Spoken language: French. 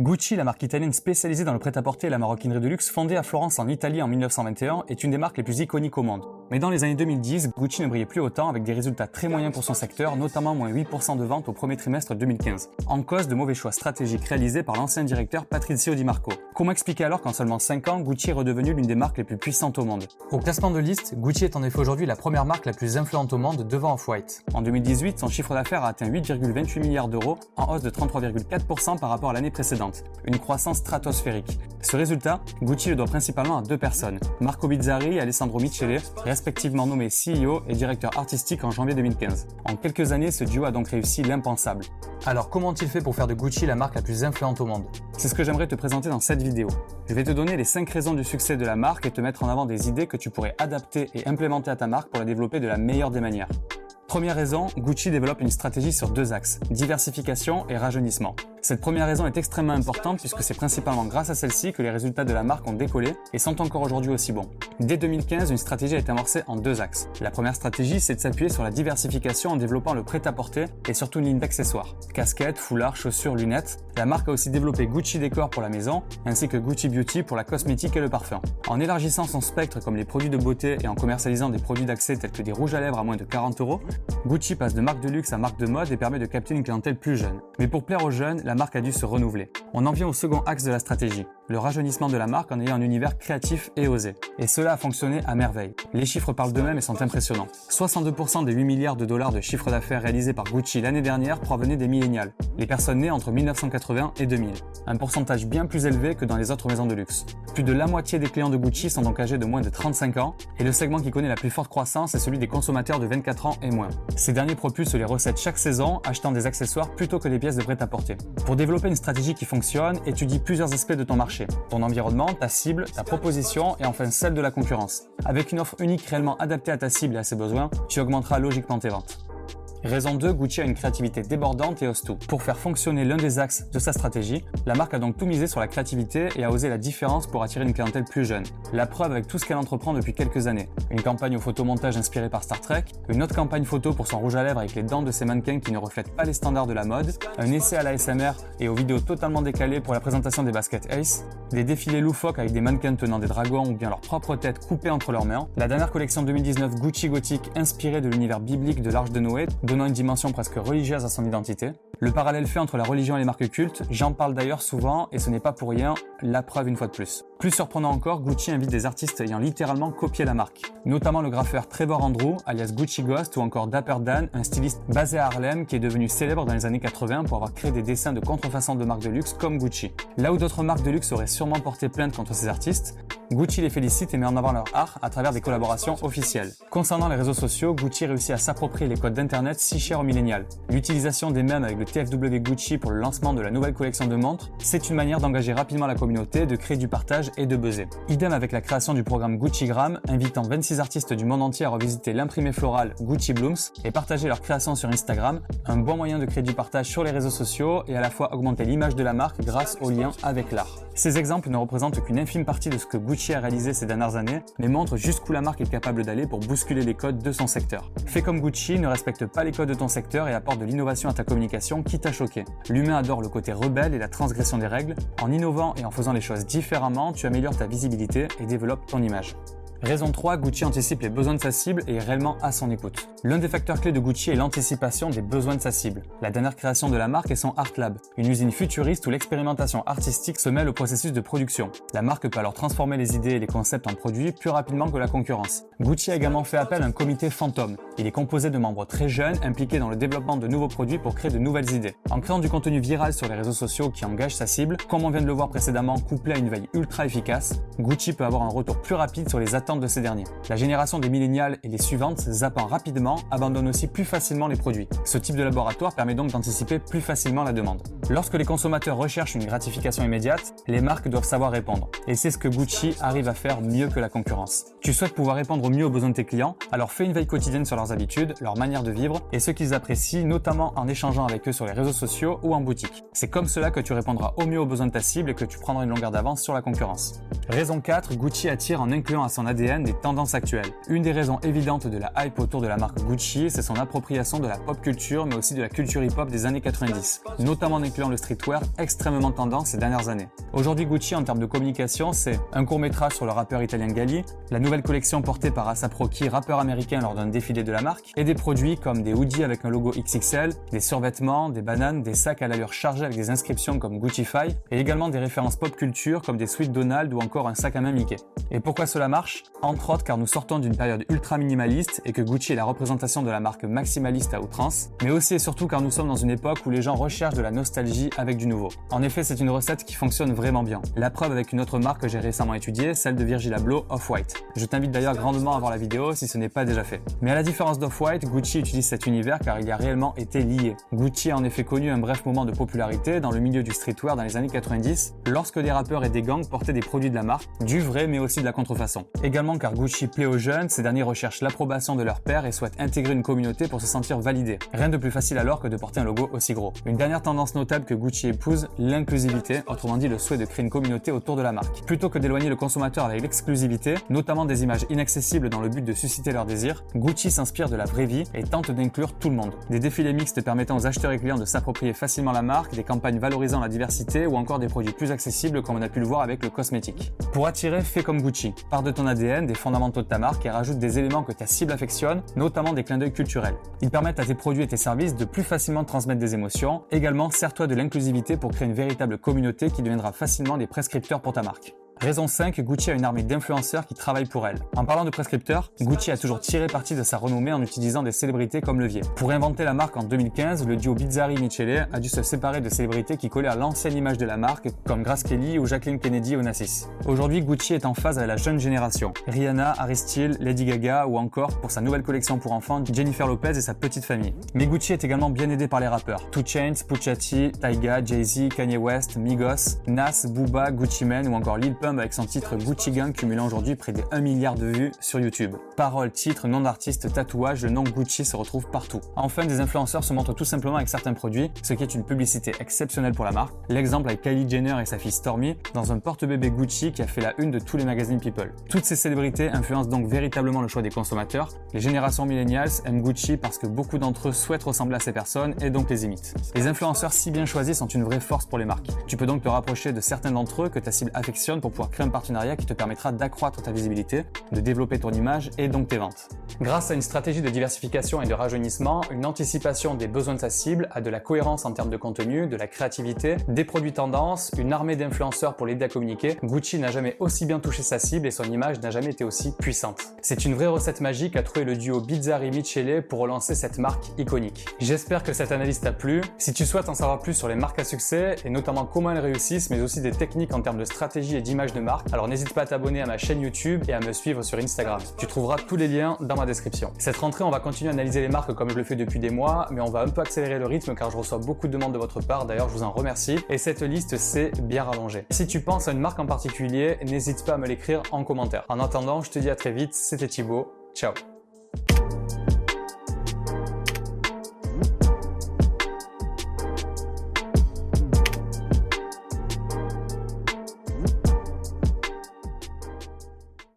Gucci, la marque italienne spécialisée dans le prêt-à-porter et la maroquinerie de luxe, fondée à Florence en Italie en 1921, est une des marques les plus iconiques au monde. Mais dans les années 2010, Gucci ne brillait plus autant avec des résultats très moyens pour son secteur, notamment moins 8% de ventes au premier trimestre 2015, en cause de mauvais choix stratégiques réalisés par l'ancien directeur Patrizio Di Marco. Comment expliquer alors qu'en seulement 5 ans, Gucci est redevenu l'une des marques les plus puissantes au monde Au classement de liste, Gucci est en effet aujourd'hui la première marque la plus influente au monde devant Off-White. En 2018, son chiffre d'affaires a atteint 8,28 milliards d'euros, en hausse de 33,4% par rapport à l'année précédente. Une croissance stratosphérique. Ce résultat, Gucci le doit principalement à deux personnes, Marco Bizzarri et Alessandro Michele, respectivement nommés CEO et directeur artistique en janvier 2015. En quelques années, ce duo a donc réussi l'impensable. Alors comment ont-ils fait pour faire de Gucci la marque la plus influente au monde? C'est ce que j'aimerais te présenter dans cette vidéo. Je vais te donner les 5 raisons du succès de la marque et te mettre en avant des idées que tu pourrais adapter et implémenter à ta marque pour la développer de la meilleure des manières. Première raison, Gucci développe une stratégie sur deux axes, diversification et rajeunissement. Cette première raison est extrêmement importante puisque c'est principalement grâce à celle-ci que les résultats de la marque ont décollé et sont encore aujourd'hui aussi bons. Dès 2015, une stratégie a été amorcée en deux axes. La première stratégie, c'est de s'appuyer sur la diversification en développant le prêt-à-porter et surtout une ligne d'accessoires. Casquettes, foulards, chaussures, lunettes. La marque a aussi développé Gucci Décor pour la maison ainsi que Gucci Beauty pour la cosmétique et le parfum. En élargissant son spectre comme les produits de beauté et en commercialisant des produits d'accès tels que des rouges à lèvres à moins de 40 euros, Gucci passe de marque de luxe à marque de mode et permet de capter une clientèle plus jeune. Mais pour plaire aux jeunes, la marque a dû se renouveler. On en vient au second axe de la stratégie, le rajeunissement de la marque en ayant un univers créatif et osé. Et cela a fonctionné à merveille. Les chiffres parlent d'eux-mêmes et sont impressionnants. 62% des 8 milliards de dollars de chiffre d'affaires réalisés par Gucci l'année dernière provenaient des millénials, les personnes nées entre 1980 et 2000. Un pourcentage bien plus élevé que dans les autres maisons de luxe. Plus de la moitié des clients de Gucci sont donc âgés de moins de 35 ans, et le segment qui connaît la plus forte croissance est celui des consommateurs de 24 ans et moins. Ces derniers propulsent les recettes chaque saison, achetant des accessoires plutôt que des pièces de prêt-à-porter. Pour développer une stratégie qui fonctionne, étudie plusieurs aspects de ton marché. Ton environnement, ta cible, ta proposition et enfin celle de la concurrence. Avec une offre unique réellement adaptée à ta cible et à ses besoins, tu augmenteras logiquement tes ventes. Raison 2, Gucci a une créativité débordante et ose tout. Pour faire fonctionner l'un des axes de sa stratégie, la marque a donc tout misé sur la créativité et a osé la différence pour attirer une clientèle plus jeune. La preuve avec tout ce qu'elle entreprend depuis quelques années. Une campagne au photomontage inspirée par Star Trek, une autre campagne photo pour son rouge à lèvres avec les dents de ses mannequins qui ne reflètent pas les standards de la mode, un essai à la SMR et aux vidéos totalement décalées pour la présentation des baskets Ace, des défilés loufoques avec des mannequins tenant des dragons ou bien leur propre tête coupée entre leurs mains, la dernière collection 2019 Gucci Gothic inspirée de l'univers biblique de l'Arche de Noé, donnant une dimension presque religieuse à son identité. Le parallèle fait entre la religion et les marques cultes, j'en parle d'ailleurs souvent et ce n'est pas pour rien, la preuve une fois de plus. Plus surprenant encore, Gucci invite des artistes ayant littéralement copié la marque, notamment le graffeur Trevor Andrew, alias Gucci Ghost, ou encore Dapper Dan, un styliste basé à Harlem qui est devenu célèbre dans les années 80 pour avoir créé des dessins de contrefaçon de marques de luxe comme Gucci. Là où d'autres marques de luxe auraient sûrement porté plainte contre ces artistes, Gucci les félicite et met en avant leur art à travers des collaborations officielles. Concernant les réseaux sociaux, Gucci réussit à s'approprier les codes d'internet si chers aux millénials. L'utilisation des mêmes avec le TFW Gucci pour le lancement de la nouvelle collection de montres, c'est une manière d'engager rapidement la communauté, de créer du partage et de buzzer. Idem avec la création du programme Guccigram, invitant 26 artistes du monde entier à revisiter l'imprimé floral Gucci Blooms et partager leurs créations sur Instagram, un bon moyen de créer du partage sur les réseaux sociaux et à la fois augmenter l'image de la marque grâce au lien avec l'art. Ces exemples ne représentent qu'une infime partie de ce que Gucci a réalisé ces dernières années, mais montrent jusqu'où la marque est capable d'aller pour bousculer les codes de son secteur. Fais comme Gucci, ne respecte pas les codes de ton secteur et apporte de l'innovation à ta communication qui t'a choqué. L'humain adore le côté rebelle et la transgression des règles. En innovant et en faisant les choses différemment, tu améliores ta visibilité et développes ton image. Raison 3, Gucci anticipe les besoins de sa cible et est réellement à son écoute. L'un des facteurs clés de Gucci est l'anticipation des besoins de sa cible. La dernière création de la marque est son Art Lab, une usine futuriste où l'expérimentation artistique se mêle au processus de production. La marque peut alors transformer les idées et les concepts en produits plus rapidement que la concurrence. Gucci a également fait appel à un comité fantôme. Il est composé de membres très jeunes impliqués dans le développement de nouveaux produits pour créer de nouvelles idées. En créant du contenu viral sur les réseaux sociaux qui engage sa cible, comme on vient de le voir précédemment couplé à une veille ultra efficace, Gucci peut avoir un retour plus rapide sur les attentes de ces derniers. La génération des millénials et les suivantes, zappant rapidement, abandonnent aussi plus facilement les produits. Ce type de laboratoire permet donc d'anticiper plus facilement la demande. Lorsque les consommateurs recherchent une gratification immédiate, les marques doivent savoir répondre. Et c'est ce que Gucci arrive à faire mieux que la concurrence. Tu souhaites pouvoir répondre au mieux aux besoins de tes clients, alors fais une veille quotidienne sur leurs habitudes, leur manière de vivre et ce qu'ils apprécient, notamment en échangeant avec eux sur les réseaux sociaux ou en boutique. C'est comme cela que tu répondras au mieux aux besoins de ta cible et que tu prendras une longueur d'avance sur la concurrence. Raison 4, Gucci attire en incluant à son Des tendances actuelles. Une des raisons évidentes de la hype autour de la marque Gucci, c'est son appropriation de la pop culture, mais aussi de la culture hip-hop des années 90, notamment en incluant le streetwear extrêmement tendance ces dernières années. Aujourd'hui, Gucci, en termes de communication, c'est un court-métrage sur le rappeur italien Gali, la nouvelle collection portée par ASAP Rocky, rappeur américain lors d'un défilé de la marque, et des produits comme des hoodies avec un logo XXL, des survêtements, des bananes, des sacs à l'allure chargée avec des inscriptions comme Guccify, et également des références pop culture comme des Sweet Donald ou encore un sac à main Mickey. Et pourquoi cela marche? Entre autres car nous sortons d'une période ultra minimaliste et que Gucci est la représentation de la marque maximaliste à outrance, mais aussi et surtout car nous sommes dans une époque où les gens recherchent de la nostalgie avec du nouveau. En effet, c'est une recette qui fonctionne vraiment bien. La preuve avec une autre marque que j'ai récemment étudiée, celle de Virgil Abloh Off-White. Je t'invite d'ailleurs grandement à voir la vidéo si ce n'est pas déjà fait. Mais à la différence d'Off-White, Gucci utilise cet univers car il y a réellement été lié. Gucci a en effet connu un bref moment de popularité dans le milieu du streetwear dans les années 90, lorsque des rappeurs et des gangs portaient des produits de la marque, du vrai mais aussi de la contrefaçon. Également car Gucci plaît aux jeunes, ces derniers recherchent l'approbation de leur père et souhaitent intégrer une communauté pour se sentir validés. Rien de plus facile alors que de porter un logo aussi gros. Une dernière tendance notable que Gucci épouse, l'inclusivité, autrement dit le souhait de créer une communauté autour de la marque. Plutôt que d'éloigner le consommateur avec l'exclusivité, notamment des images inaccessibles dans le but de susciter leur désir, Gucci s'inspire de la vraie vie et tente d'inclure tout le monde. Des défilés mixtes permettant aux acheteurs et clients de s'approprier facilement la marque, des campagnes valorisant la diversité ou encore des produits plus accessibles comme on a pu le voir avec le cosmétique. Pour attirer, fais comme Gucci. Pars de ton ADN, des fondamentaux de ta marque et rajoute des éléments que ta cible affectionne, notamment des clins d'œil culturels. Ils permettent à tes produits et tes services de plus facilement transmettre des émotions. Également, sers-toi de l'inclusivité pour créer une véritable communauté qui deviendra facilement des prescripteurs pour ta marque. Raison 5, Gucci a une armée d'influenceurs qui travaillent pour elle. En parlant de prescripteurs, Gucci a toujours tiré parti de sa renommée en utilisant des célébrités comme levier. Pour inventer la marque en 2015, le duo Bizzari-Michele a dû se séparer de célébrités qui collaient à l'ancienne image de la marque, comme Grace Kelly ou Jacqueline Kennedy Onassis. Aujourd'hui, Gucci est en phase avec la jeune génération. Rihanna, Harry Styles, Lady Gaga ou encore, pour sa nouvelle collection pour enfants, Jennifer Lopez et sa petite famille. Mais Gucci est également bien aidé par les rappeurs. 2 Chainz, Pucciati, Taiga, Jay-Z, Kanye West, Migos, Nas, Booba, Gucci Mane ou encore Lil Avec son titre Gucci Gang cumulant aujourd'hui près de 1 milliard de vues sur YouTube. Paroles, titres, nom d'artiste, tatouage, le nom Gucci se retrouve partout. Enfin, des influenceurs se montrent tout simplement avec certains produits, ce qui est une publicité exceptionnelle pour la marque. L'exemple avec Kylie Jenner et sa fille Stormy dans un porte-bébé Gucci qui a fait la une de tous les magazines People. Toutes ces célébrités influencent donc véritablement le choix des consommateurs. Les générations millennials aiment Gucci parce que beaucoup d'entre eux souhaitent ressembler à ces personnes et donc les imitent. Les influenceurs si bien choisis sont une vraie force pour les marques. Tu peux donc te rapprocher de certains d'entre eux que ta cible affectionne pour pouvoir créer un partenariat qui te permettra d'accroître ta visibilité, de développer ton image et donc tes ventes. Grâce à une stratégie de diversification et de rajeunissement, une anticipation des besoins de sa cible, à de la cohérence en termes de contenu, de la créativité, des produits tendances, une armée d'influenceurs pour l'aider à communiquer, Gucci n'a jamais aussi bien touché sa cible et son image n'a jamais été aussi puissante. C'est une vraie recette magique à trouver le duo Bizzari-Michele pour relancer cette marque iconique. J'espère que cette analyse t'a plu. Si tu souhaites en savoir plus sur les marques à succès et notamment comment elles réussissent, mais aussi des techniques en termes de stratégie et d'image de marque, alors n'hésite pas à t'abonner à ma chaîne YouTube et à me suivre sur Instagram. Tu trouveras tous les liens dans ma description. Cette rentrée, on va continuer à analyser les marques comme je le fais depuis des mois, mais on va un peu accélérer le rythme car je reçois beaucoup de demandes de votre part. D'ailleurs, je vous en remercie. Et cette liste s'est bien rallongée. Si tu penses à une marque en particulier, n'hésite pas à me l'écrire en commentaire. En attendant, je te dis à très vite. C'était Thibaut. Ciao